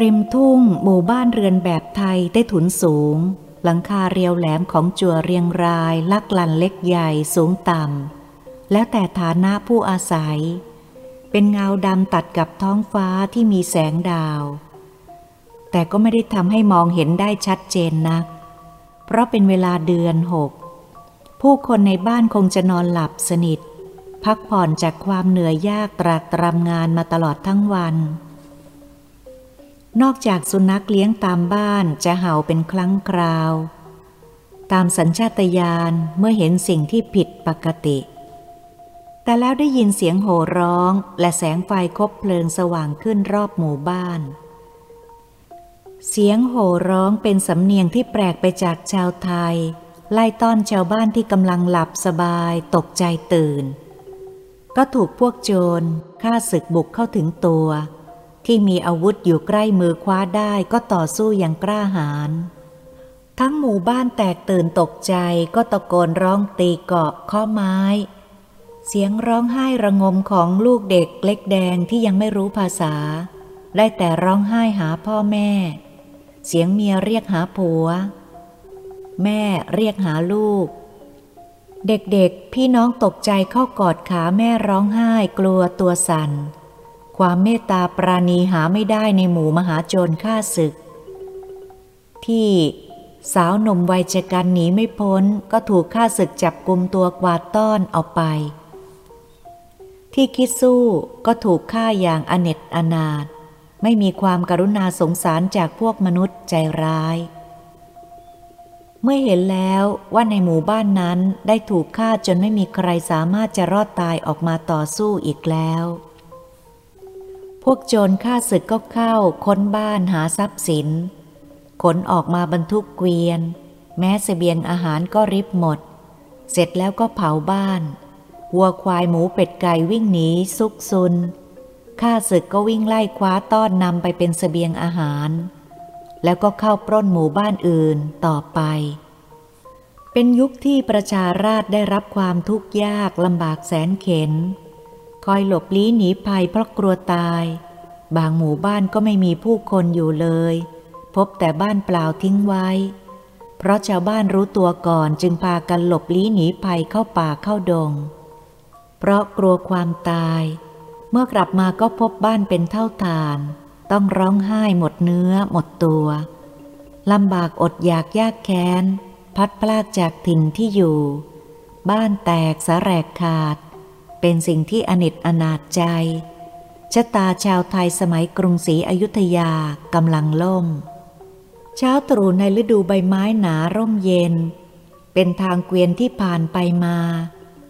ริมทุ่ง หมู่บ้านเรือนแบบไทยได้ถุนสูง หลังคาเรียวแหลมของจั่วเรียงราย ลักลันเล็กใหญ่สูงต่ำ แล้วแต่ฐานะผู้อาศัย เป็นเงาดำตัดกับท้องฟ้าที่มีแสงดาว แต่ก็ไม่ได้ทำให้มองเห็นได้ชัดเจนนัก เพราะเป็นเวลาเดือนหก ผู้คนในบ้านคงจะนอนหลับสนิท พักผ่อนจากความเหนื่อยยากตรากตรำงานมาตลอดทั้งวัน นอกจากสุนัขเลี้ยงตามบ้านจะเห่าเป็นครั้งคราว ตามสัญชาตญาณเมื่อเห็นสิ่งที่ผิดปกติ แต่แล้วได้ยินเสียงโห่ร้องและแสงไฟคบเพลิงสว่างขึ้นรอบหมู่บ้าน เสียงโห่ร้องเป็นสำเนียงที่แปลกไปจากชาวไทย ไล่ต้อนชาวบ้านที่กำลังหลับสบายตกใจตื่น ก็ถูกพวกโจรฆ่าศึกบุกเข้าถึงตัว ที่มีอาวุธอยู่ใกล้มือคว้าได้ก็ต่อสู้อย่างกล้าหาญทั้งหมู่บ้านแตกตื่นตกใจก็ตะโกนร้องตีเกาะข้อไม้ เสียงร้องไห้ระงมของลูกเด็กเล็กแดงที่ยังไม่รู้ภาษา ได้แต่ร้องไห้หาพ่อแม่ เสียงเมียเรียกหาผัว แม่เรียกหาลูก เด็กๆพี่น้องตกใจเข้ากอดขาแม่ร้องไห้กลัวตัวสัน่น ความเมตตาปราณีหาไม่ได้ในหมู่มหาโจรฆ่าศึก ที่สาวหนุ่มวัยชกันหนีไม่พ้นก็ถูกฆ่าศึกจับกลุมตัวกวาดต้อนเอาไป ที่คิดสู้ก็ถูกฆ่าอย่างอเนจอนาถไม่มีความกรุณาสงสารจากพวกมนุษย์ใจร้าย เมื่อเห็นแล้วว่าในหมู่บ้านนั้นได้ถูกฆ่าจนไม่มีใครสามารถจะรอดตายออกมาต่อสู้อีกแล้ว วกโจรฆ่าศึกก็เข้าค้นบ้านหาทรัพย์สิน ขนออกมาบรรทุกเกวียน แม้สเสบียงอาหารก็ริบหมด เสร็จแล้วก็เผาบ้าน วัวควายหมูเป็ดไก่วิ่งหนีซุกซุนข้าศึกก็วิ่งไล่คว้าต้อนนำไปเป็นสเสบียงอาหาร แล้วก็เข้าปล้นหมู่บ้านอื่นต่อไป เป็นยุคที่ประชาราษได้รับความทุกข์ยากลำบากแสนเข็น คอยหลบลี้หนีภัยเพราะกลัวตาย บางหมู่บ้านก็ไม่มีผู้คนอยู่เลย พบแต่บ้านเปล่าทิ้งไว้ เพราะชาวบ้านรู้ตัวก่อนจึงพากันหลบลี้หนีภัยเข้าป่าเข้าดง เพราะกลัวความตาย เมื่อกลับมาก็พบบ้านเป็นเท่าทาน ต้องร้องไห้หมดเนื้อหมดตัวลำบากอดอยากยากแค้น พัดพลากจากถิ่นที่อยู่ บ้านแตกสาแรกขาด เป็นสิ่งที่อนิจอนาจใจชะตาชาวไทยสมัยกรุงศรีอยุธยากำลังล่ม เช้าตรู่ในฤดูใบไม้หนาร่มเย็น เป็นทางเกวียนที่ผ่านไปมา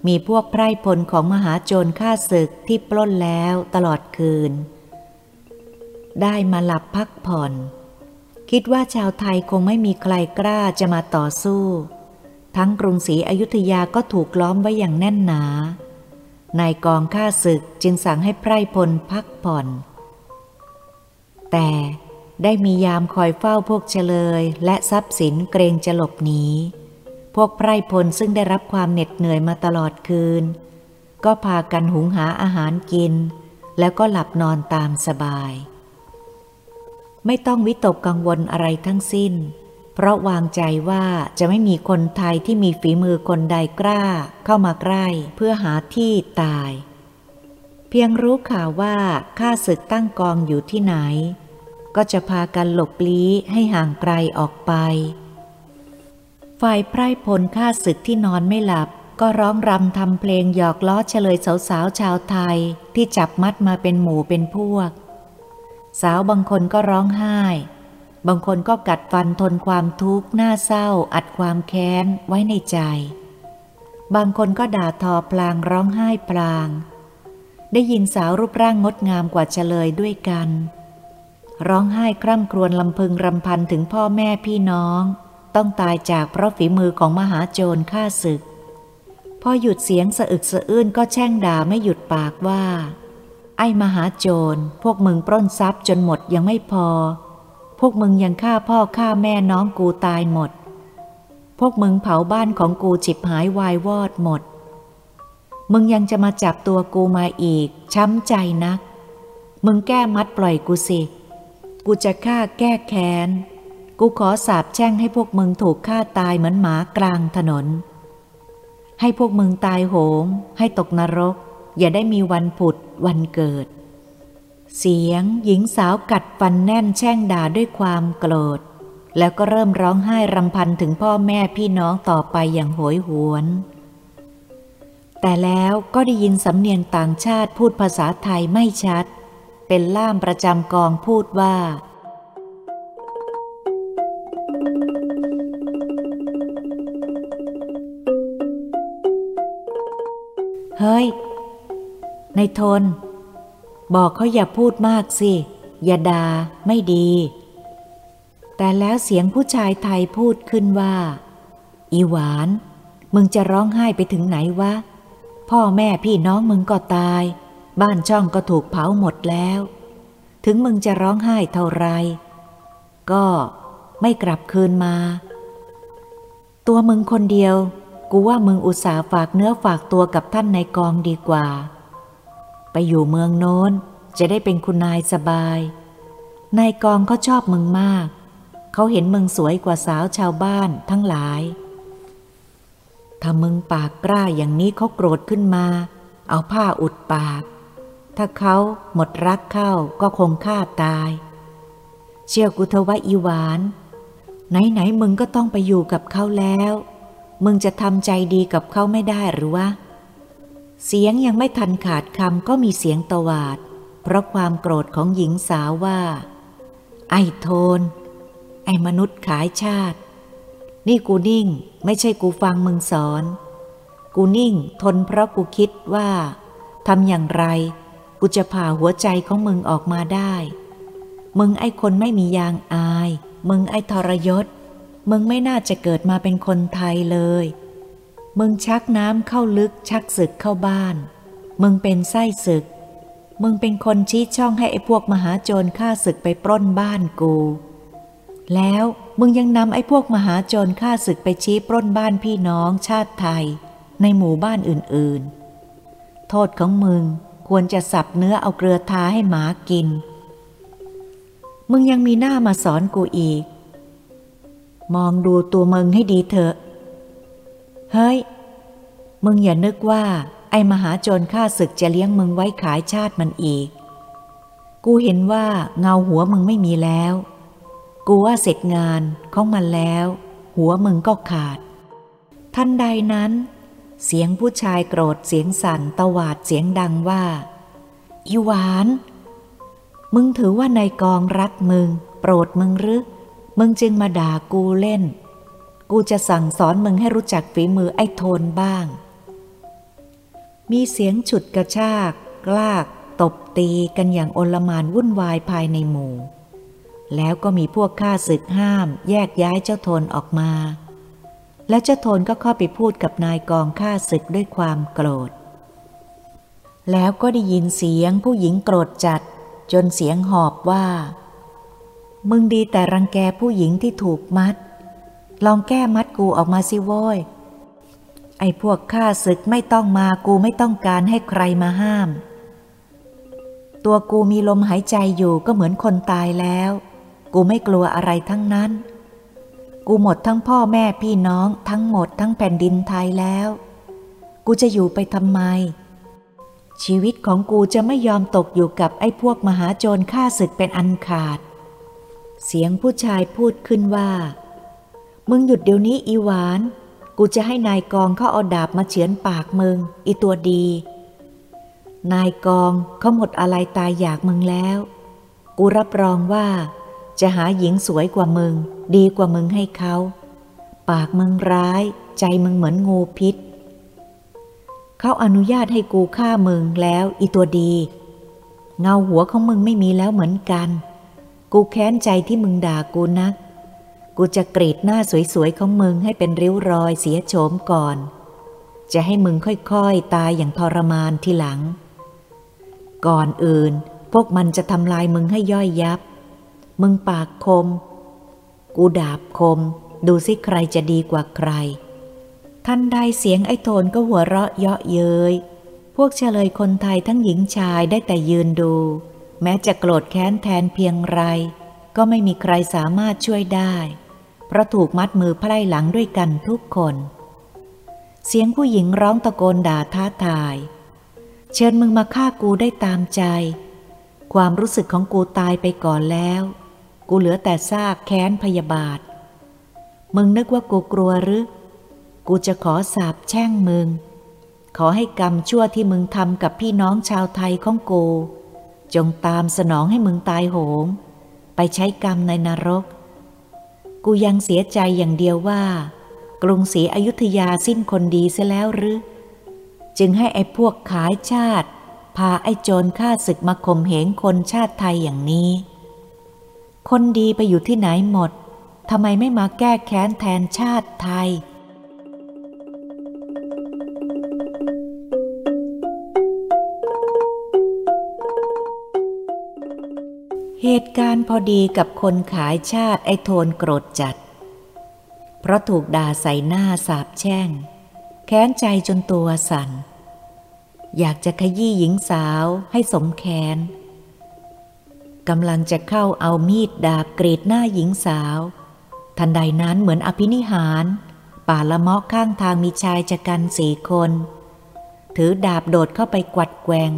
มีพวกไพร่พลของมหาโจรฆ่าศึกที่ปล้นแล้วตลอดคืน ได้มาหลับพักผ่อน คิดว่าชาวไทยคงไม่มีใครกล้าจะมาต่อสู้ ทั้งกรุงศรีอยุธยาก็ถูกล้อมไว้อย่างแน่นหนา นายกองข้าศึกจึงสั่งให้ไพร่พลพักผ่อน แต่ได้มียามคอยเฝ้าพวกเฉลย และทรัพย์สินเกรงจะหลบหนี พวกไพร่พลซึ่งได้รับความเหน็ดเหนื่อยมาตลอดคืน ก็พากันหุงหาอาหารกิน แล้วก็หลับนอนตามสบาย ไม่ต้องวิตกกังวลอะไรทั้งสิ้น เพราะวางใจว่าจะไม่มีคนไทยที่มีฝีมือคนใดกล้า เข้ามาใกล้เพื่อหาที่ตาย เพียงรู้ข่าวว่าข้าศึกตั้งกองอยู่ที่ไหน ก็จะพากันหลบลี้ให้ห่างไกลออกไป ฝ่ายไพร่พลข้าศึกที่นอนไม่หลับ ก็ร้องรำทำเพลงหยอกล้อเฉลยสาวๆชาวไทยที่จับมัดมาเป็นหมู่เป็นพวก สาวบางคนก็ร้องไห้ บางคนก็กัดฟันทนความทุกข์หน้าเศร้า อัดความแค้นไว้ในใจ บางคนก็ด่าทอพลางร้องไห้พลาง ได้ยินสาวรูปร่างงดงามกว่าเฉลยด้วยกัน ร้องไห้คร่ำครวญลำพึงรำพันถึงพ่อแม่พี่น้อง ต้องตายจากเพราะฝีมือของมหาโจรฆ่าศึก พอหยุดเสียงสะอึกสะอื้นก็แช่งด่าไม่หยุดปากว่า ไอ้มหาโจรพวกมึงปล้นทรัพย์จนหมดยังไม่พอ พวกมึงยังฆ่าพ่อฆ่าแม่น้องกูตายหมด พวกมึงเผาบ้านของกูจิบหายวายวอดหมด มึงยังจะมาจับตัวกูมาอีก ช้ำใจนัก มึงแก้มัดปล่อยกูสิ กูจะฆ่าแก้แค้น กูขอสาบแช่งให้พวกมึงถูกฆ่าตายเหมือนหมากลางถนน ให้พวกมึงตายโหง ให้ตกนรก อย่าได้มีวันผุดวันเกิด เสียงหญิงสาวกัดฟันแน่นแช่งด่าด้วยความโกรธ แล้วก็เริ่มร้องไห้รำพันถึงพ่อแม่พี่น้องต่อไปอย่างโหยหวน แต่แล้วก็ได้ยินสำเนียงต่างชาติพูดภาษาไทยไม่ชัด เป็นล่ามประจำกองพูดว่า เฮ้ย ในทน บอกเขาอย่าพูดมากสิ อย่าดา่าไม่ดี แต่แล้วเสียงผู้ชายไทยพูดขึ้นว่า อีหวาน มึงจะร้องไห้ไปถึงไหนวะ พ่อแม่พี่น้องมึงก็ตาย บ้านช่องก็ถูกเผาหมดแล้ว ถึงมึงจะร้องไห้เท่าไร ก็ไม่กลับคืนมา ตัวมึงคนเดียว กูว่ามึงอุตส่าห์ฝากเนื้อฝากตัวกับท่านในกองดีกว่า อยู่เมืองโน้น จะได้เป็นคุณนายสบาย นายกองเขาชอบมึงมาก เขาเห็นมึงสวยกว่าสาวชาวบ้านทั้งหลาย ถ้ามึงปากกล้าอย่างนี้เขาโกรธขึ้นมา เอาผ้าอุดปาก ถ้าเขาหมดรักเข้าก็คงฆ่าตาย เชื่อกุทวะอีหวาน ไหนๆมึงก็ต้องไปอยู่กับเขาแล้ว มึงจะทำใจดีกับเขาไม่ได้หรือวะ เสียงยังไม่ทันขาดคำก็มีเสียงตวาด เพราะความโกรธของหญิงสาวว่า ไอ้โทน ไอ้มนุษย์ขายชาติ นี่กูนิ่ง ไม่ใช่กูฟังมึงสอน กูนิ่ง ทนเพราะกูคิดว่าทำอย่างไร กูจะผ่าหัวใจของมึงออกมาได้ มึงไอ้คนไม่มียางอาย มึงไอ้ทรยศ มึงไม่น่าจะเกิดมาเป็นคนไทยเลย มึงชักน้ำเข้าลึกชักศึกเข้าบ้าน มึงเป็นไส้ศึก มึงเป็นคนชี้ช่องให้ไอ้พวกมหาโจรฆ่าศึกไปปล้นบ้านกู แล้วมึงยังนำไอ้พวกมหาโจรฆ่าศึกไปชี้ปล้นบ้านพี่น้องชาติไทย ในหมู่บ้านอื่นๆ โทษของมึงควรจะสับเนื้อเอาเกลือทาให้หมากิน มึงยังมีหน้ามาสอนกูอีก มองดูตัวมึงให้ดีเถอะ เฮ้ย มึงอย่านึกว่า ไอ้มหาโจรฆ่าศึกจะเลี้ยงมึงไว้ขายชาติมันอีก กูเห็นว่าเงาหัวมึงไม่มีแล้ว กูว่าเสร็จงานของมันแล้ว หัวมึงก็ขาด ทันใดนั้น เสียงผู้ชายโกรธเสียงสั่นตวาดเสียงดังว่าอีหวาน มึงถือว่านายกองรักมึง โปรดมึงหรือ มึงจึงมาด่ากูเล่น กูจะสั่งสอนมึงให้รู้จักฝีมือไอ้โทนบ้าง มีเสียงฉุดกระชาก กลาก ตบตีกันอย่างโอลมานวุ่นวายภายในหมู่ แล้วก็มีพวกข้าศึกห้าม แยกย้ายเจ้าโทนออกมา และเจ้าโทนก็เข้าไปพูดกับนายกองข้าศึกด้วยความโกรธ แล้วก็ได้ยินเสียงผู้หญิงโกรธจัด จนเสียงหอบว่า มึงดีแต่รังแกผู้หญิงที่ถูกมัด ลองแก้มัดกูออกมาสิโว้ย ไอ้พวกข้าศึกไม่ต้องมากูไม่ต้องการให้ใครมาห้าม ตัวกูมีลมหายใจอยู่ก็เหมือนคนตายแล้ว กูไม่กลัวอะไรทั้งนั้น กูหมดทั้งพ่อแม่พี่น้องทั้งหมดทั้งแผ่นดินไทยแล้ว กูจะอยู่ไปทำไม ชีวิตของกูจะไม่ยอมตกอยู่กับไอ้พวกมหาโจรฆ่าศึกเป็นอันขาด เสียงผู้ชายพูดขึ้นว่า มึงหยุดเดี๋ยวนี้อีหวาน กูจะให้นายกองเขาเอาดาบมาเฉือนปากมึง อีตัวดี นายกองเขาหมดอะไรตายอยากมึงแล้ว กูรับรองว่า จะหาหญิงสวยกว่ามึง ดีกว่ามึงให้เขา ปากมึงร้าย ใจมึงเหมือนงูพิษ เขาอนุญาตให้กูฆ่ามึงแล้ว อีตัวดี เงาหัวของมึงไม่มีแล้วเหมือนกัน กูแค้นใจที่มึงด่ากูนัก กูจะกรีดหน้าสวยๆของมึงให้เป็นริ้วรอยเสียโฉมก่อน จะให้มึงค่อยๆ ตายอย่างทรมานทีหลัง ก่อนอื่น พวกมันจะทำลายมึงให้ย่อยยับ มึงปากคม กูดาบคม ดูสิใครจะดีกว่าใคร ทันใดเสียงไอ้โทนก็หัวเราะเยาะเย้ยพวกเฉลยคนไทยทั้งหญิงชายได้แต่ยืนดู แม้จะโกรธแค้นแทนเพียงไร ก็ไม่มีใครสามารถช่วยได้ เพราะถูกมัดมือไพร่หลังด้วยกันทุกคน เสียงผู้หญิงร้องตะโกนด่าท้าทาย เชิญมึงมาฆ่ากูได้ตามใจ ความรู้สึกของกูตายไปก่อนแล้ว กูเหลือแต่ซากแค้นพยาบาท มึงนึกว่ากูกลัวหรือ กูจะขอสาบแช่งมึง ขอให้กรรมชั่วที่มึงทำกับพี่น้องชาวไทยของกูจงตามสนองให้มึงตายโหง ไปใช้กรรมในนรก กูยังเสียใจอย่างเดียวว่า กรุงศรีอยุธยาสิ้นคนดีเสียแล้วหรือ จึงให้ไอ้พวกขายชาติ พาไอ้โจรฆ่าศึกมาข่มเหงคนชาติไทยอย่างนี้ คนดีไปอยู่ที่ไหนหมดทำไมไม่มาแก้แค้นแทนชาติไทย เหตุการณ์พอดีกับคนขายชาติไอโทนโกรธจัด เพราะถูกด่าใส่หน้าสาบแช่ง แค้นใจจนตัวสัน่น อยากจะขยี้หญิงสาวให้สมแค้นกำลังจะเข้าเอามีดดาบกรีดหน้าหญิงสาว ทันใดนั้นเหมือนอภินิหาร ป่าละเมาะข้างทางมีชายจะกันสี่คน ถือดาบโดดเข้าไปกวัดแกง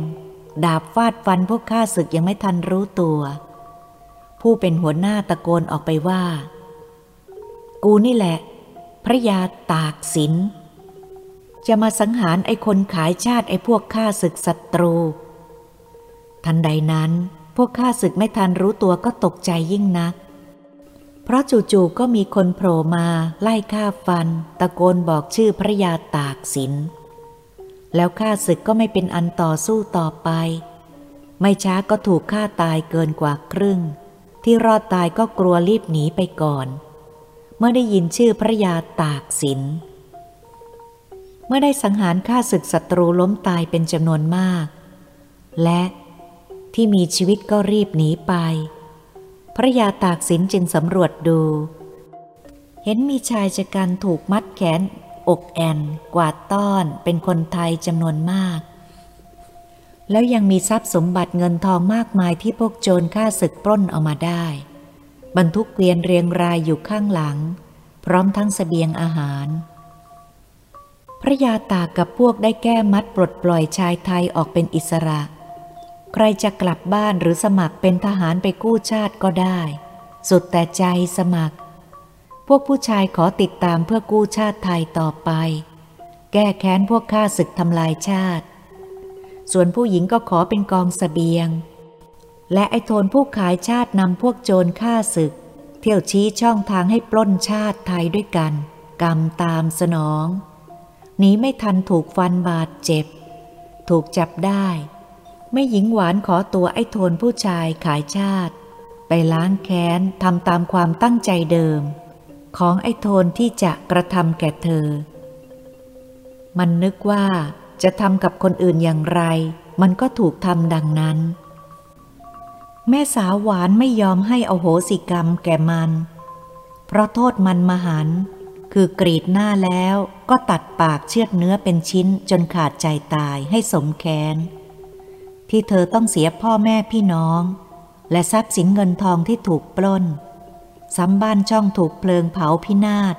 ดาบฟาดฟันพวกข้าศึกยังไม่ทันรู้ตัว ผู้เป็นหัวหน้าตะโกนออกไปว่า กูนี่แหละ พระยาตากสิน จะมาสังหารไอ้คนขายชาติไอ้พวกข้าศึกศัตรู ทันใดนั้นพวกข้าศึกไม่ทันรู้ตัวก็ตกใจยิ่งนัก เพราะจู่ๆก็มีคนโผล่มาไล่ฆ่าฟัน ตะโกนบอกชื่อพระยาตากสิน แล้วข้าศึกก็ไม่เป็นอันต่อสู้ต่อไป ไม่ช้าก็ถูกฆ่าตายเกินกว่าครึ่ง ที่รอดตายก็กลัวรีบหนีไปก่อน เมื่อได้ยินชื่อพระยาตากสิน เมื่อได้สังหารฆ่าศึกศัตรูล้มตายเป็นจำนวนมาก และที่มีชีวิตก็รีบหนีไป พระยาตากสินจึงสำรวจดู เห็นมีชายชะกันถูกมัดแขน อกแอน กวาดต้อนเป็นคนไทยจำนวนมาก แล้วยังมีทรัพย์สมบัติเงินทองมากมายที่พวกโจรฆ่าศึกปล้นเอามาได้ บรรทุกเกวียนเรียงรายอยู่ข้างหลัง พร้อมทั้งสเสบียงอาหาร พระยาตากกับพวกได้แก้มัดปลดปล่อยชายไทยออกเป็นอิสระ ใครจะกลับบ้านหรือสมัครเป็นทหารไปกู้ชาติก็ได้ สุดแต่ใจสมัคร พวกผู้ชายขอติดตามเพื่อกู้ชาติไทยต่อไป แก้แค้นพวกข้าศึกทำลายชาติ ส่วนผู้หญิงก็ขอเป็นกองสเสบียง และไอ้โทนผู้ขายชาตินำพวกโจรฆ่าศึก เที่ยวชี้ช่องทางให้ปล้นชาติไทยด้วยกัน กรรมตามสนองหนีไม่ทันถูกฟันบาดเจ็บ ถูกจับได้ไม่หญิงหวานขอตัวไอ้โทนผู้ชายขายชาติ ไปล้างแค้นทำตามความตั้งใจเดิม ของไอ้โทนที่จะกระทำแก่เธอ มันนึกว่า จะทำกับคนอื่นอย่างไร มันก็ถูกทำดังนั้น แม่สาวหวานไม่ยอมให้อโหสิกรรมแก่มัน เพราะโทษมันมหัน คือกรีดหน้าแล้วก็ตัดปากเชือดเนื้อเป็นชิ้นจนขาดใจตายให้สมแค้น ที่เธอต้องเสียพ่อแม่พี่น้อง และทรัพย์สินเงินทองที่ถูกปล้นซ้ำบ้านช่องถูกเพลิงเผาพินาศ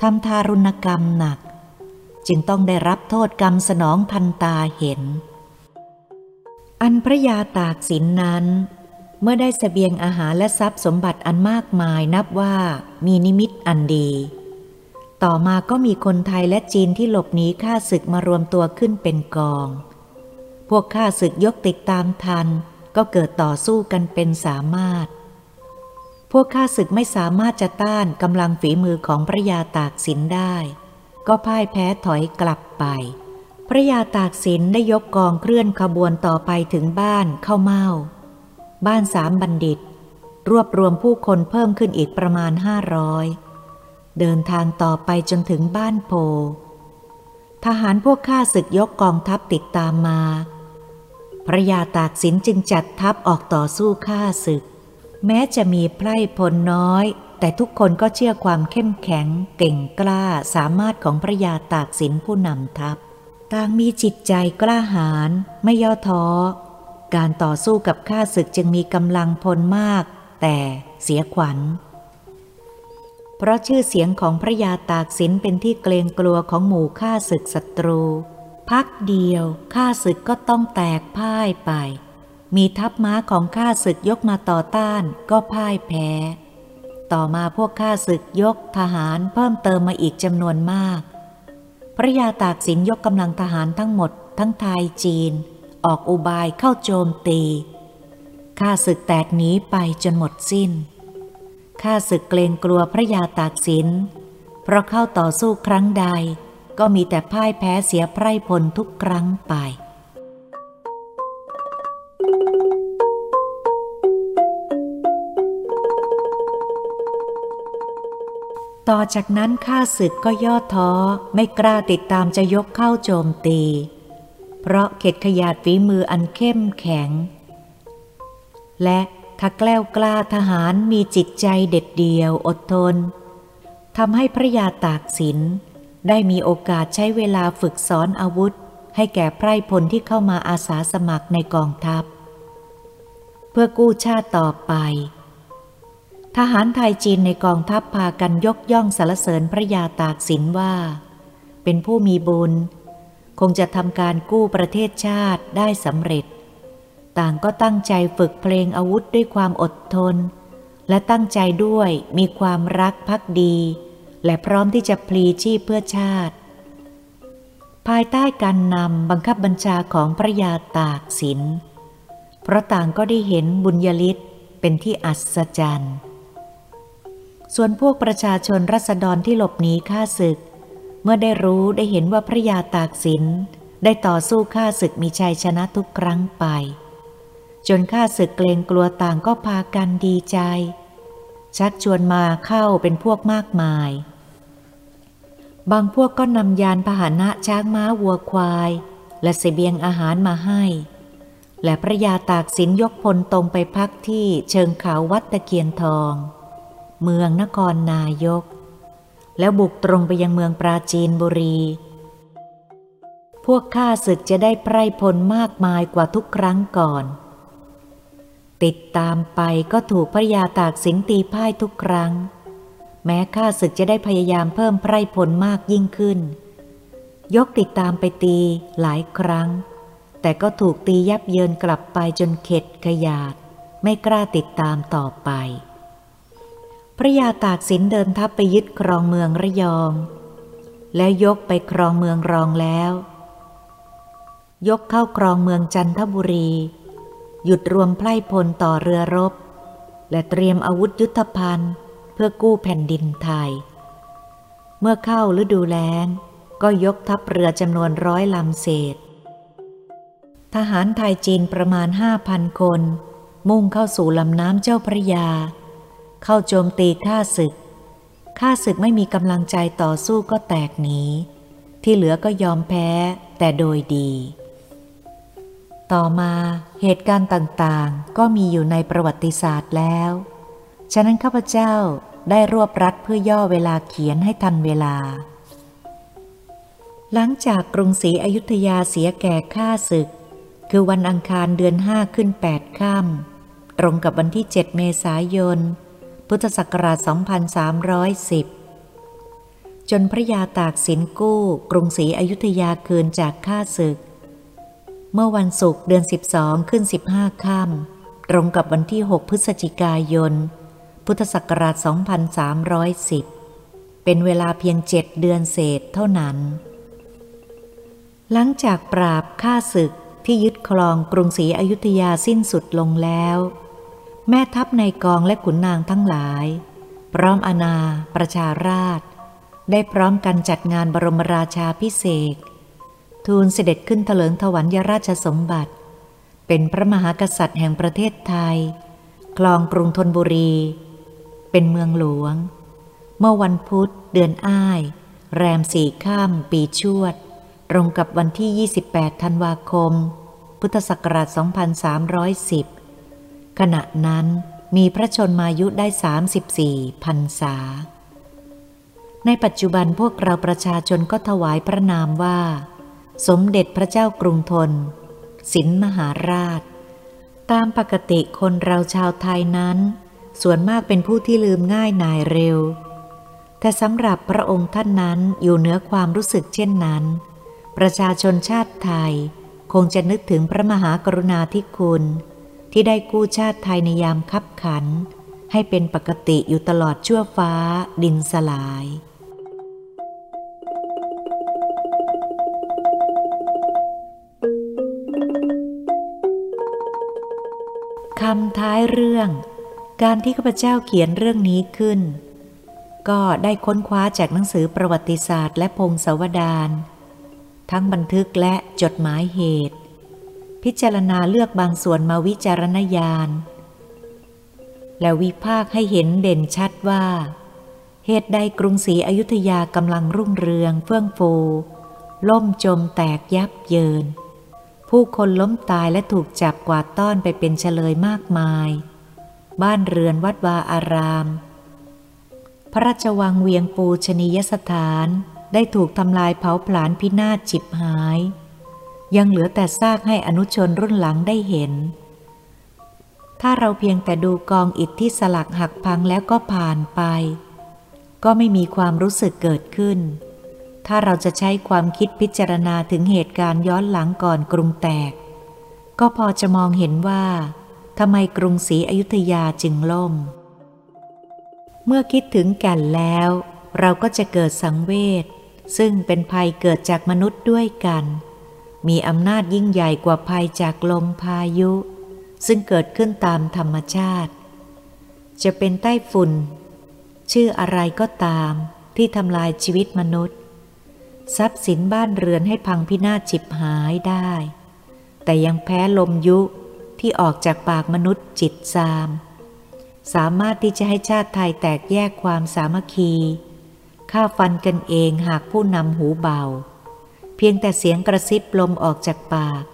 ทำทารุณกรรมหนัก จึงต้องได้รับโทษกรรมสนองทันตาเห็น อันพระยาตากสินนั้น เมื่อได้สเสบียงอาหารและทรัพย์สมบัติอันมากมายนับว่ามีนิมิตอันดี ต่อมาก็มีคนไทยและจีนที่หลบหนีข้าศึกมารวมตัวขึ้นเป็นกอง พวกข้าศึกยกติดตามทัน ก็เกิดต่อสู้กันเป็นสามารถ พวกข้าศึกไม่สามารถจะต้านกำลังฝีมือของพระยาตากสินได้ ก็พ่ายแพ้ถอยกลับไป พระยาตากสินได้ยกกองเคลื่อนขบวนต่อไปถึงบ้านเข้าเมาบ้านสามบัณฑิต รวบรวมผู้คนเพิ่มขึ้นอีกประมาณห้าร้อยเดินทางต่อไปจนถึงบ้านโพ ทหารพวกข้าศึกยกกองทัพติดตามมา พระยาตากสินจึงจัดทัพออกต่อสู้ฆ่าศึก แม้จะมีไพร่พลน้อย แต่ทุกคนก็เชื่อความเข้มแข็ง เก่งกล้าสามารถของพระยาตากสินผู้นำทัพ ต่างมีจิตใจกล้าหาญไม่ย่อท้อ การต่อสู้กับข้าศึกจึงมีกำลังพลมาก แต่เสียขวัญ เพราะชื่อเสียงของพระยาตากสินเป็นที่เกรงกลัวของหมู่ข้าศึกศัตรู พักเดียวข้าศึกก็ต้องแตกพ่ายไป มีทัพม้าของข้าศึกยกมาต่อต้านก็พ่ายแพ้ ต่อมาพวกข้าศึกยกทหารเพิ่มเติมมาอีกจำนวนมาก พระยาตากสินยกกำลังทหารทั้งหมด ทั้งไทยจีน ออกอุบายเข้าโจมตีข้าศึกแตกหนีไปจนหมดสิ้นข้าศึกเกรงกลัวพระยาตากสิน เพราะเข้าต่อสู้ครั้งใด ก็มีแต่พ่ายแพ้เสียไพร่พลทุกครั้งไป ต่อจากนั้นข้าศึกก็ย่อท้อไม่กล้าติดตามจะยกเข้าโจมตี เพราะเข็ดขยาดฝีมืออันเข้มแข็ง และถ้าแกล้วกล้าทหารมีจิตใจเด็ดเดียวอดทนทำให้พระยาตากสิน ได้มีโอกาสใช้เวลาฝึกสอนอาวุธ ให้แก่ไพร่พลที่เข้ามาอาสาสมัครในกองทัพ เพื่อกู้ชาติต่อไป ทหารไทยจีนในกองทัพพากันยกย่องสรรเสริญพระยาตากสินว่า เป็นผู้มีบุญ คงจะทำการกู้ประเทศชาติได้สำเร็จ ต่างก็ตั้งใจฝึกเพลงอาวุธด้วยความอดทน และตั้งใจด้วยมีความรักพักดี และพร้อมที่จะพลีชีพเพื่อชาติ ภายใต้การนำบังคับบัญชาของพระยาตากสิน เพราะต่างก็ได้เห็นบุญยลิศเป็นที่อัศจรรย์ ส่วนพวกประชาชนรัษฎรที่หลบหนีข้าศึก เมื่อได้รู้ได้เห็นว่าพระยาตากสิน ได้ต่อสู้ข้าศึกมีชัยชนะทุกครั้งไป จนข้าศึกเกรงกลัวต่างก็พากันดีใจ ชักชวนมาเข้าเป็นพวกมากมาย บางพวกก็นำยานพาหนะช้างม้าวัวควาย และเสบียงอาหารมาให้ และพระยาตากสินยกพลตรงไปพักที่เชิงเขาวัดตะเคียนทอง เมืองนครนายก แล้วบุกตรงไปยังเมืองปราจีนบุรี พวกข้าศึกจะได้ไพร่พลมากมายกว่าทุกครั้งก่อน ติดตามไปก็ถูกพระยาตากสินตีพ่ายทุกครั้ง แม้ข้าศึกจะได้พยายามเพิ่มไพร่ผลมากยิ่งขึ้น ยกติดตามไปตีหลายครั้ง แต่ก็ถูกตียับเยินกลับไปจนเข็ดขยาดไม่กล้าติดตามต่อไป พระยาตากสินเดินทัพไปยึดครองเมืองระยอง แล้วยกไปครองเมืองรองแล้ว ยกเข้าครองเมืองจันทบุรี หยุดรวมไพร่พลต่อเรือรบ และเตรียมอาวุธยุทธภัณฑ์เพื่อกู้แผ่นดินไทย เมื่อเข้าฤดูแล้ง ก็ยกทัพเรือจำนวนร้อยลำเศษ ทหารไทยจีนประมาณห้าพันคน มุ่งเข้าสู่ลำน้ำเจ้าพระยา เข้าโจมตีข้าศึกข้าศึกไม่มีกำลังใจต่อสู้ก็แตกหนีที่เหลือก็ยอมแพ้แต่โดยดี ต่อมาเหตุการณ์ต่างๆ ก็มีอยู่ในประวัติศาสตร์แล้ว ฉะนั้นข้าพเจ้าได้รวบรัดเพื่อย่อเวลาเขียนให้ทันเวลา หลังจากกรุงศรีอยุธยาเสียแก่ข้าศึก คือวันอังคารเดือนห้าขึ้นแปดค่ำตรงกับวันที่ 7 เมษายน พุทธศักราช 2310 จนพระยาตากสินกู้ กรุงศรีอยุธยาคืนจากข้าศึก เมื่อวันศุกร์เดือน 12 ขึ้น 15 ค่ำตรงกับวันที่ 6 พฤศจิกายน พุทธศักราช 2310 เป็นเวลาเพียงเจ็ดเดือนเศษเท่านั้น หลังจากปราบฆ่าศึกที่ยึดครองกรุงศรีอยุธยาสิ้นสุดลงแล้ว แม่ทัพในกองและขุนนางทั้งหลาย พร้อมอนาประชาราช ได้พร้อมกันจัดงานบรมราชาพิเศษ ทูลเสด็จขึ้นเถลิงถวัลยราชสมบัติ เป็นพระมหากษัตริย์แห่งประเทศไทย คลองกรุงธนบุรี เป็นเมืองหลวง เมื่อวันพุธเดือนอ้าย แรมสี่ข้ามปีชวด ตรงกับวันที่ 28 ธันวาคม พุทธศักราช 2310 ขณะนั้นมีพระชนมายุได้ 34พรรษา ในปัจจุบันพวกเราประชาชนก็ถวายพระนามว่า สมเด็จพระเจ้ากรุงธนสินมหาราช ตามปกติคนเราชาวไทยนั้น ส่วนมากเป็นผู้ที่ลืมง่ายนายเร็ว แต่สำหรับพระองค์ท่านนั้นอยู่เหนือความรู้สึกเช่นนั้น ประชาชนชาติไทย คงจะนึกถึงพระมหากรุณาธิคุณ ที่ได้กู้ชาติไทยในยามคับขัน ให้เป็นปกติอยู่ตลอดชั่วฟ้าดินสลาย คำท้ายเรื่อง การที่ข้าพเจ้าเขียนเรื่องนี้ขึ้น ก็ได้ค้นคว้าจากหนังสือประวัติศาสตร์ และพงศาวดารทั้งบันทึกและจดหมายเหตุ พิจารณาเลือกบางส่วนมาวิจารณญาณ และวิพากให้เห็นเด่นชัดว่า เหตุใดกรุงศรีอยุธยากำลังรุ่งเรืองเฟื่องฟู ล่มจมแตกยับเยิน ผู้คนล้มตายและถูกจับกวาดต้อนไปเป็นเฉลยมากมาย บ้านเรือนวัดวาอาราม พระราชวังเวียงปูชนียสถานได้ถูกทำลายเผาผลาญพินาศจิบหาย ยังเหลือแต่ซากให้อนุชนรุ่นหลังได้เห็น ถ้าเราเพียงแต่ดูกองอิฐที่สลักหักพังแล้วก็ผ่านไป ก็ไม่มีความรู้สึกเกิดขึ้น ถ้าเราจะใช้ความคิดพิจารณาถึงเหตุการณ์ย้อนหลังก่อนกรุงแตก ก็พอจะมองเห็นว่าทำไมกรุงศรีอยุธยาจึงล่ม เมื่อคิดถึงแก่นแล้ว เราก็จะเกิดสังเวชซึ่งเป็นภัยเกิดจากมนุษย์ด้วยกัน มีอำนาจยิ่งใหญ่กว่าภัยจากลมพายุ ซึ่งเกิดขึ้นตามธรรมชาติ จะเป็นใต้ฝุ่น ชื่ออะไรก็ตามที่ทำลายชีวิตมนุษย์ ทรัพย์สินบ้านเรือนให้พังพินาศฉิบหายได้ แต่ยังแพ้ลมยุที่ออกจากปากมนุษย์จิตซาม สามารถที่จะให้ชาติไทยแตกแยกความสามัคคี ฆ่าฟันกันเองหากผู้นำหูเบา เพียงแต่เสียงกระซิบลมออกจากปาก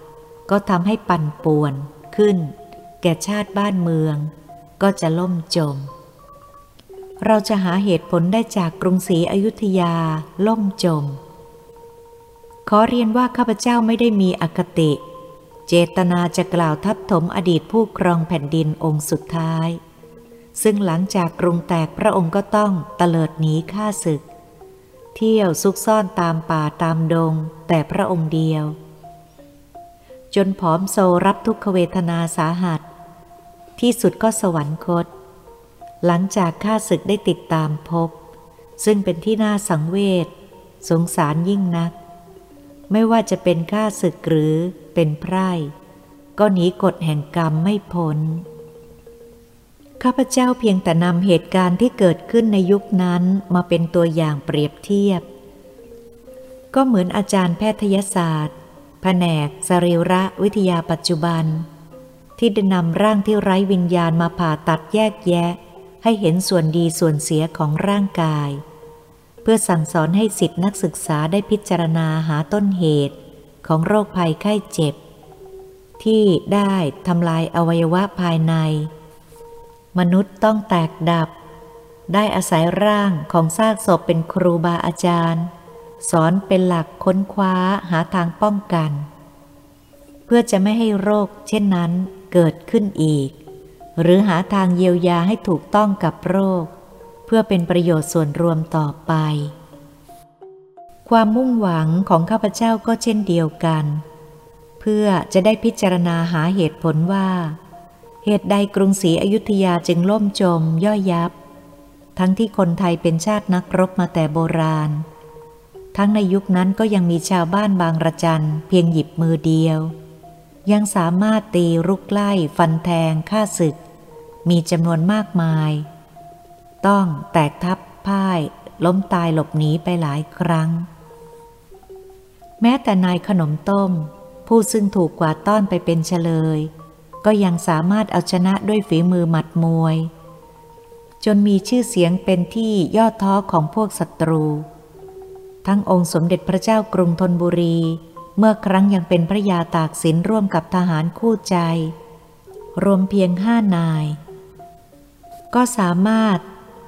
ก็ทำให้ปั่นป่วนขึ้น แก่ชาติบ้านเมือง ก็จะล่มจม เราจะหาเหตุผลได้จากกรุงศรีอยุธยาล่มจม ขอเรียนว่าข้าพเจ้าไม่ได้มีอคติ เจตนาจะกล่าวทับถมอดีตผู้ครองแผ่นดินองค์สุดท้าย ซึ่งหลังจากกรุงแตกพระองค์ก็ต้องเตลิดหนีข้าศึก เที่ยวซุกซ่อนตามป่าตามดง แต่พระองค์เดียว จนผอมโซรับทุกขเวทนาสาหัส ที่สุดก็สวรรคต หลังจากข้าศึกได้ติดตามพบ ซึ่งเป็นที่น่าสังเวชสงสารยิ่งนัก ไม่ว่าจะเป็นข้าศึกหรือเป็นไพร่ ก็หนีกฎแห่งกรรมไม่พ้น ข้าพเจ้าเพียงแต่นำเหตุการณ์ที่เกิดขึ้นในยุคนั้นมาเป็นตัวอย่างเปรียบเทียบ ก็เหมือนอาจารย์แพทยศาสตร์ แผนกสรีระวิทยาปัจจุบัน ที่ได้นำร่างที่ไร้วิญญาณมาผ่าตัดแยกแยะ ให้เห็นส่วนดีส่วนเสียของร่างกาย เพื่อสั่งสอนให้สิทธินักศึกษาได้พิจารณาหาต้นเหตุของโรคภัยไข้เจ็บ ที่ได้ทำลายอวัยวะภายใน มนุษย์ต้องแตกดับ ได้อาศัยร่างของซากศพเป็นครูบาอาจารย์ สอนเป็นหลักค้นคว้าหาทางป้องกัน เพื่อจะไม่ให้โรคเช่นนั้นเกิดขึ้นอีก หรือหาทางเยียวยาให้ถูกต้องกับโรค เพื่อเป็นประโยชน์ส่วนรวมต่อไป ความมุ่งหวังของข้าพเจ้าก็เช่นเดียวกัน เพื่อจะได้พิจารณาหาเหตุผลว่า เหตุใดกรุงศรีอยุธยาจึงล่มจมย่อยยับ ทั้งที่คนไทยเป็นชาตินักรบมาแต่โบราณ ทั้งในยุคนั้นก็ยังมีชาวบ้านบางระจันเพียงหยิบมือเดียว ยังสามารถตีรุกไล่ฟันแทงฆ่าศึก มีจำนวนมากมาย ต้องแตกทับพ่าย ล้มตายหลบหนีไปหลายครั้ง แม้แต่นายขนมต้ม ผู้ซึ่งถูกกว่าต้อนไปเป็นเฉลย ก็ยังสามารถเอาชนะด้วยฝีมือหมัดมวย จนมีชื่อเสียงเป็นที่ยอดท้อของพวกศัตรู ทั้งองค์สมเด็จพระเจ้ากรุงธนบุรี เมื่อครั้งยังเป็นพระยาตากสินร่วมกับทหารคู่ใจ รวมเพียงห้านาย ก็สามารถ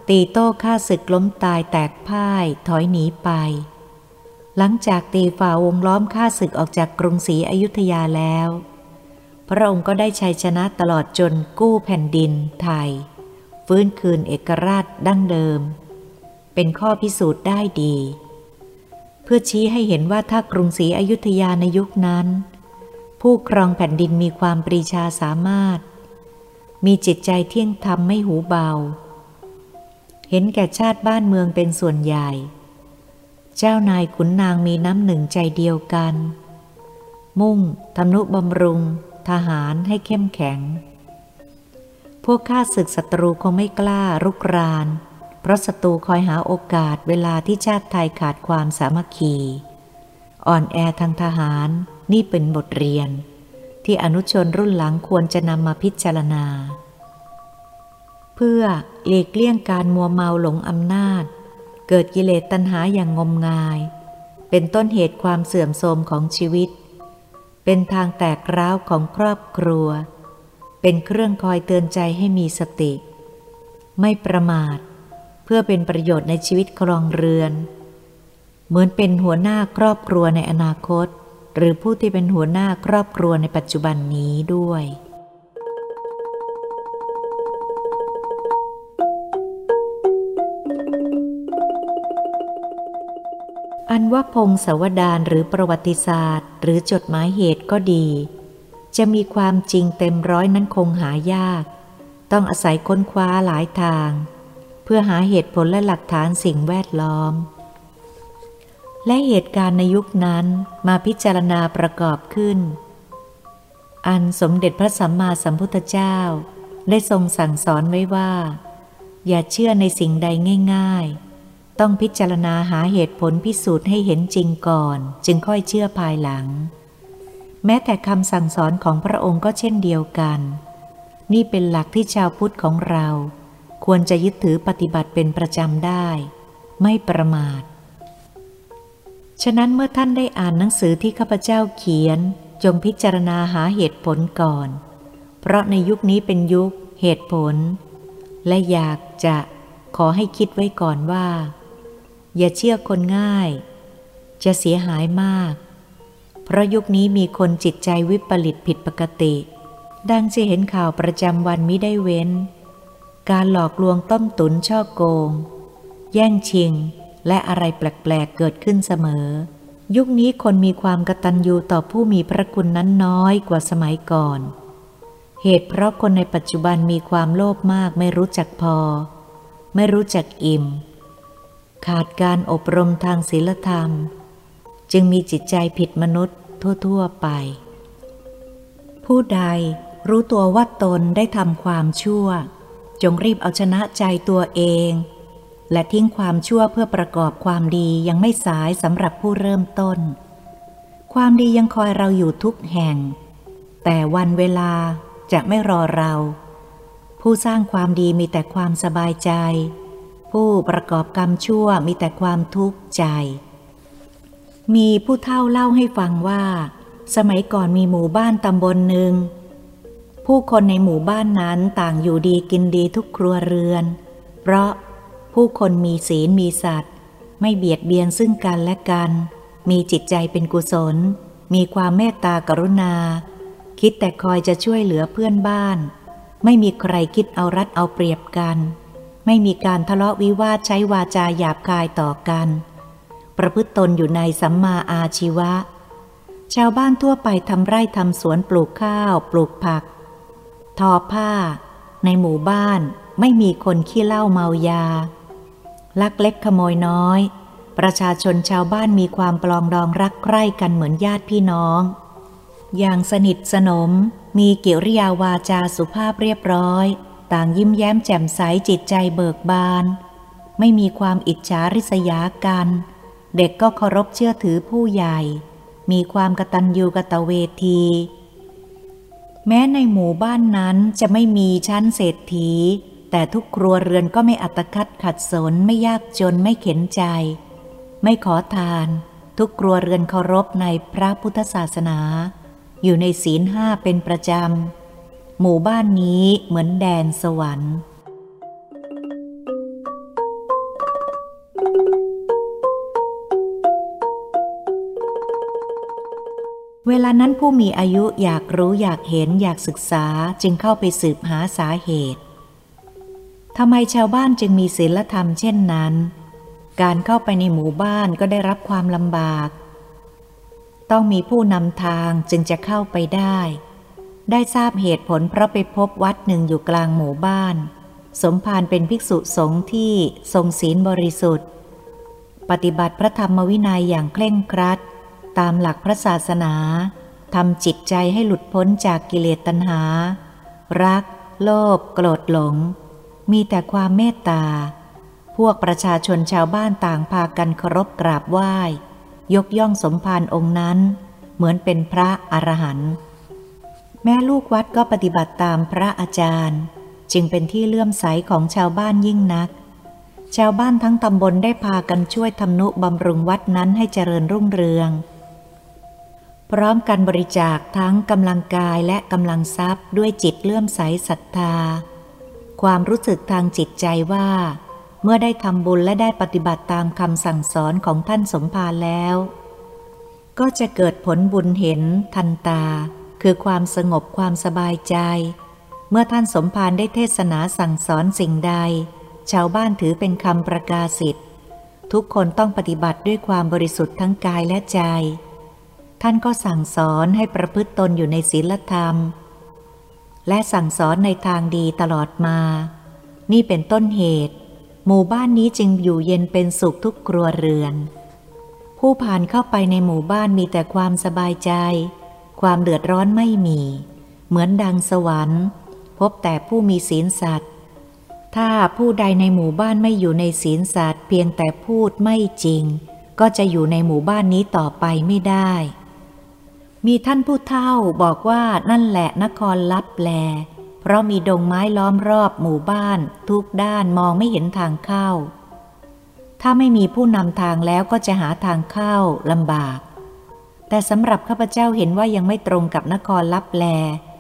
ตีโต้ฆ่าศึกล้มตายแตกพ่ายถอยหนีไป หลังจากตีฝ่าวงล้อมฆ่าศึกออกจากกรุงศรีอยุธยาแล้ว พระองค์ก็ได้ชัยชนะตลอดจนกู้แผ่นดินไทย ฟื้นคืนเอกราชดั้งเดิม เป็นข้อพิสูจน์ได้ดี เพื่อชี้ให้เห็นว่าถ้ากรุงศรีอยุธยาในยุคนั้น ผู้ครองแผ่นดินมีความปรีชาสามารถ มีจิตใจเที่ยงธรรมไม่หูเบา เห็นแก่ชาติบ้านเมืองเป็นส่วนใหญ่ เจ้านายขุนนางมีน้ำหนึ่งใจเดียวกัน มุ่งทำนุบำรุง ทหารให้เข้มแข็ง พวกข้าศึกศัตรูคงไม่กล้ารุกราน เพราะศัตรูคอยหาโอกาสเวลาที่ชาติไทยขาดความสามัคคี อ่อนแอทางทหารนี่เป็นบทเรียน ที่อนุชนรุ่นหลังควรจะนำมาพิจารณา เพื่อหลีกเลี่ยงการมัวเมาหลงอำนาจ เกิดกิเลสตัณหาอย่างงมงาย เป็นต้นเหตุความเสื่อมโทรมของชีวิต เป็นทางแตกร้าวของครอบครัว เป็นเครื่องคอยเตือนใจให้มีสติ ไม่ประมาท เพื่อเป็นประโยชน์ในชีวิตครองเรือน เหมือนเป็นหัวหน้าครอบครัวในอนาคต หรือผู้ที่เป็นหัวหน้าครอบครัวในปัจจุบันนี้ด้วย อันว่าพงศาวดารหรือประวัติศาสตร์ หรือจดหมายเหตุก็ดี จะมีความจริงเต็มร้อยนั้นคงหายาก ต้องอาศัยค้นคว้าหลายทาง เพื่อหาเหตุผลและหลักฐานสิ่งแวดล้อม และเหตุการณ์ในยุคนั้นมาพิจารณาประกอบขึ้น อันสมเด็จพระสัมมาสัมพุทธเจ้า ได้ทรงสั่งสอนไว้ว่า อย่าเชื่อในสิ่งใดง่าย ๆ ต้องพิจารณาหาเหตุผลพิสูจน์ให้เห็นจริงก่อน จึงค่อยเชื่อภายหลัง แม้แต่คำสั่งสอนของพระองค์ก็เช่นเดียวกัน นี่เป็นหลักที่ชาวพุทธของเรา ควรจะยึดถือปฏิบัติเป็นประจำได้ ไม่ประมาท ฉะนั้นเมื่อท่านได้อ่านหนังสือที่ข้าพเจ้าเขียน จงพิจารณาหาเหตุผลก่อน เพราะในยุคนี้เป็นยุค เหตุผล และอยากจะขอให้คิดไว้ก่อนว่า อย่าเชื่อคนง่าย จะเสียหายมาก เพราะยุคนี้มีคนจิตใจวิปริตผิดปกติ ดังจะเห็นข่าวประจำวันมิได้เว้น การหลอกลวงต้มตุนช่อโกง แย่งชิง และอะไรแปลกๆเกิดขึ้นเสมอ ยุคนี้คนมีความกตัญญูต่อผู้มีพระคุณนั้นน้อยกว่าสมัยก่อน เหตุเพราะคนในปัจจุบันมีความโลภมากไม่รู้จักพอ ไม่รู้จักอิ่ม ขาดการอบรมทางศีลธรรม จึงมีจิตใจผิดมนุษย์ทั่ว ๆ ไป ผู้ใดรู้ตัวว่าตนได้ทำความชั่ว จงรีบเอาชนะใจตัวเอง และทิ้งความชั่วเพื่อประกอบความดียังไม่สายสำหรับผู้เริ่มต้น ความดียังคอยเราอยู่ทุกแห่ง แต่วันเวลาจะไม่รอเรา ผู้สร้างความดีมีแต่ความสบายใจ ผู้ประกอบกรรมชั่วมีแต่ความทุกข์ใจ มีผู้เฒ่าเล่าให้ฟังว่า สมัยก่อนมีหมู่บ้านตำบลหนึ่ง ผู้คนในหมู่บ้านนั้นต่างอยู่ดีกินดีทุกครัวเรือน เพราะผู้คนมีศีลมีสัตว์ ไม่เบียดเบียนซึ่งกันและกัน มีจิตใจเป็นกุศล มีความเมตตากรุณา คิดแต่คอยจะช่วยเหลือเพื่อนบ้าน ไม่มีใครคิดเอารัดเอาเปรียบกัน ไม่มีการทะเลาะวิวาทใช้วาจาหยาบคายต่อกัน ประพฤติตนอยู่ในสัมมาอาชีวะ ชาวบ้านทั่วไปทำไร่ทำสวนปลูกข้าว ปลูกผัก ทอผ้า ในหมู่บ้านไม่มีคนขี้เหล้าเมายา ลักเล็กขโมยน้อย ประชาชนชาวบ้านมีความปลองดองรักใคร่กันเหมือนญาติพี่น้อง อย่างสนิทสนม มีเกียริยาวาจาสุภาพเรียบร้อย ต่างยิ้มแย้มแจ่มใสจิตใจเบิกบาน ไม่มีความอิจฉาริษยากัน เด็กก็เคารพเชื่อถือผู้ใหญ่ มีความกตัญญูกตเวที แม้ในหมู่บ้านนั้นจะไม่มีชั้นเศรษฐี แต่ทุกครัวเรือนก็ไม่อัตคัดขัดสนไม่ยากจนไม่เข็นใจ ไม่ขอทาน ทุกครัวเรือนเคารพในพระพุทธศาสนา อยู่ในศีลห้าเป็นประจำ หมู่บ้านนี้เหมือนแดนสวรรค์ เวลานั้นผู้มีอายุอยากรู้อยากเห็นอยากศึกษาจึงเข้าไปสืบหาสาเหตุทำไมชาวบ้านจึงมีศีลธรรมเช่นนั้น การเข้าไปในหมู่บ้านก็ได้รับความลำบาก ต้องมีผู้นำทางจึงจะเข้าไปได้ ได้ทราบเหตุผลเพราะไปพบวัดหนึ่งอยู่กลางหมู่บ้าน สมภารเป็นภิกษุสงฆ์ที่ทรงศีลบริสุทธิ์ ปฏิบัติพระธรรมวินัยอย่างเคร่งครัด ตามหลักพระศาสนาทำจิตใจให้หลุดพ้นจากกิเลสตัณหา รัก โลภโกรธหลง มีแต่ความเมตตา พวกประชาชนชาวบ้านต่างพากันเคารพกราบไหว้ ยกย่องสมภารองค์นั้น เหมือนเป็นพระอรหันต์ แม่ลูกวัดก็ปฏิบัติตามพระอาจารย์ จึงเป็นที่เลื่อมใสของชาวบ้านยิ่งนัก ชาวบ้านทั้งตำบลได้พากันช่วยทำนุบำรุงวัดนั้นให้เจริญรุ่งเรือง พร้อมกันบริจาคทั้งกำลังกายและกำลังทรัพย์ด้วยจิตเลื่อมใสศรัทธา ความรู้สึกทางจิตใจว่า เมื่อได้ทำบุญและได้ปฏิบัติตามคำสั่งสอนของท่านสมภารแล้ว ก็จะเกิดผลบุญเห็นทันตา คือความสงบความสบายใจ เมื่อท่านสมภารได้เทศนาสั่งสอนสิ่งใด ชาวบ้านถือเป็นคำประกาศสิทธิ์ทุกคนต้องปฏิบัติด้วยความบริสุทธิ์ทั้งกายและใจ ท่านก็สั่งสอนให้ประพฤติตนอยู่ในศีลธรรม และสั่งสอนในทางดีตลอดมา นี่เป็นต้นเหตุ หมู่บ้านนี้จึงอยู่เย็นเป็นสุขทุกครัวเรือน ผู้ผ่านเข้าไปในหมู่บ้านมีแต่ความสบายใจ ความเดือดร้อนไม่มี เหมือนดังสวรรค์ พบแต่ผู้มีศีลสัตว์ ถ้าผู้ใดในหมู่บ้านไม่อยู่ในศีลสัตว์เพียงแต่พูดไม่จริง ก็จะอยู่ในหมู่บ้านนี้ต่อไปไม่ได้ มีท่านผู้เฒ่าบอกว่านั่นแหละนครลับแล เพราะมีดงไม้ล้อมรอบหมู่บ้าน ทุกด้านมองไม่เห็นทางเข้า ถ้าไม่มีผู้นำทางแล้วก็จะหาทางเข้าลำบาก แต่สำหรับข้าพเจ้าเห็นว่ายังไม่ตรงกับนครลับแล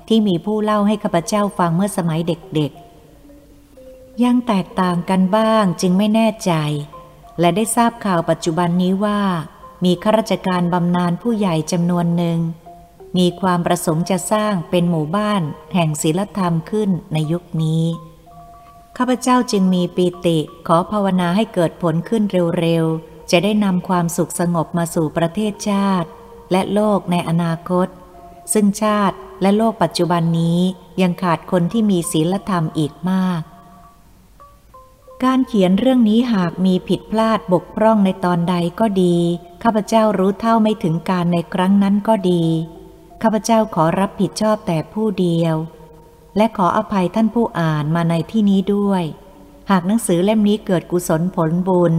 ที่มีผู้เล่าให้ข้าพเจ้าฟังเมื่อสมัยเด็กๆ ยังแตกต่างกันบ้างจึงไม่แน่ใจ และได้ทราบข่าวปัจจุบันนี้ว่า มีข้าราชการบำนาญผู้ใหญ่จำนวนหนึ่ง มีความประสงค์จะสร้างเป็นหมู่บ้านแห่งศีลธรรมขึ้นในยุคนี้ ข้าพเจ้าจึงมีปีติขอภาวนาให้เกิดผลขึ้นเร็วๆ จะได้นำความสุขสงบมาสู่ประเทศชาติ และโลกในอนาคต ซึ่งชาติและโลกปัจจุบันนี้ยังขาดคนที่มีศีลธรรมอีกมาก การเขียนเรื่องนี้หากมีผิดพลาดบกพร่องในตอนใดก็ดี ข้าพเจ้ารู้เท่าไม่ถึงการในครั้งนั้นก็ดี ข้าพเจ้าขอรับผิดชอบแต่ผู้เดียว และขออภัยท่านผู้อ่านมาในที่นี้ด้วย หากหนังสือเล่มนี้เกิดกุศลผลบุญ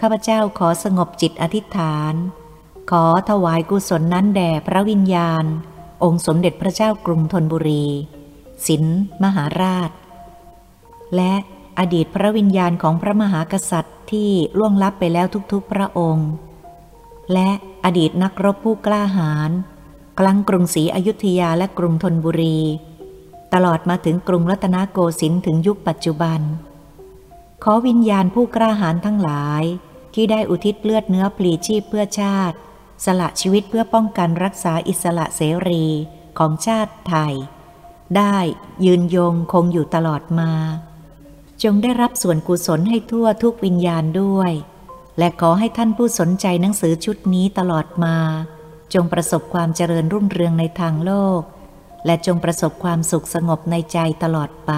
ข้าพเจ้าขอสงบจิตอธิษฐาน ขอถวายกุศลนั้นแด่พระวิญญาณ องค์สมเด็จพระเจ้ากรุงธนบุรี สินมหาราช และอดีตพระวิญญาณของพระมหากษัตริย์ที่ล่วงลับไปแล้วทุกๆพระองค์ และอดีตนักรบผู้กล้าหาญกลังกรุงศรีอยุธยาและกรุงธนบุรี ตลอดมาถึงกรุงรัตนโกสินทร์ถึงยุคปัจจุบัน ขอวิญญาณผู้กล้าหาญทั้งหลายที่ได้อุทิศเลือดเนื้อปลีชีพเพื่อชาติ สละชีวิตเพื่อป้องกันรักษาอิสระเสรีของชาติไทย ได้ยืนยงคงอยู่ตลอดมา จงได้รับส่วนกุศลให้ทั่วทุกวิญญาณด้วย และขอให้ท่านผู้สนใจหนังสือชุดนี้ตลอดมา จงประสบความเจริญรุ่งเรืองในทางโลก และจงประสบความสุขสงบในใจตลอดไป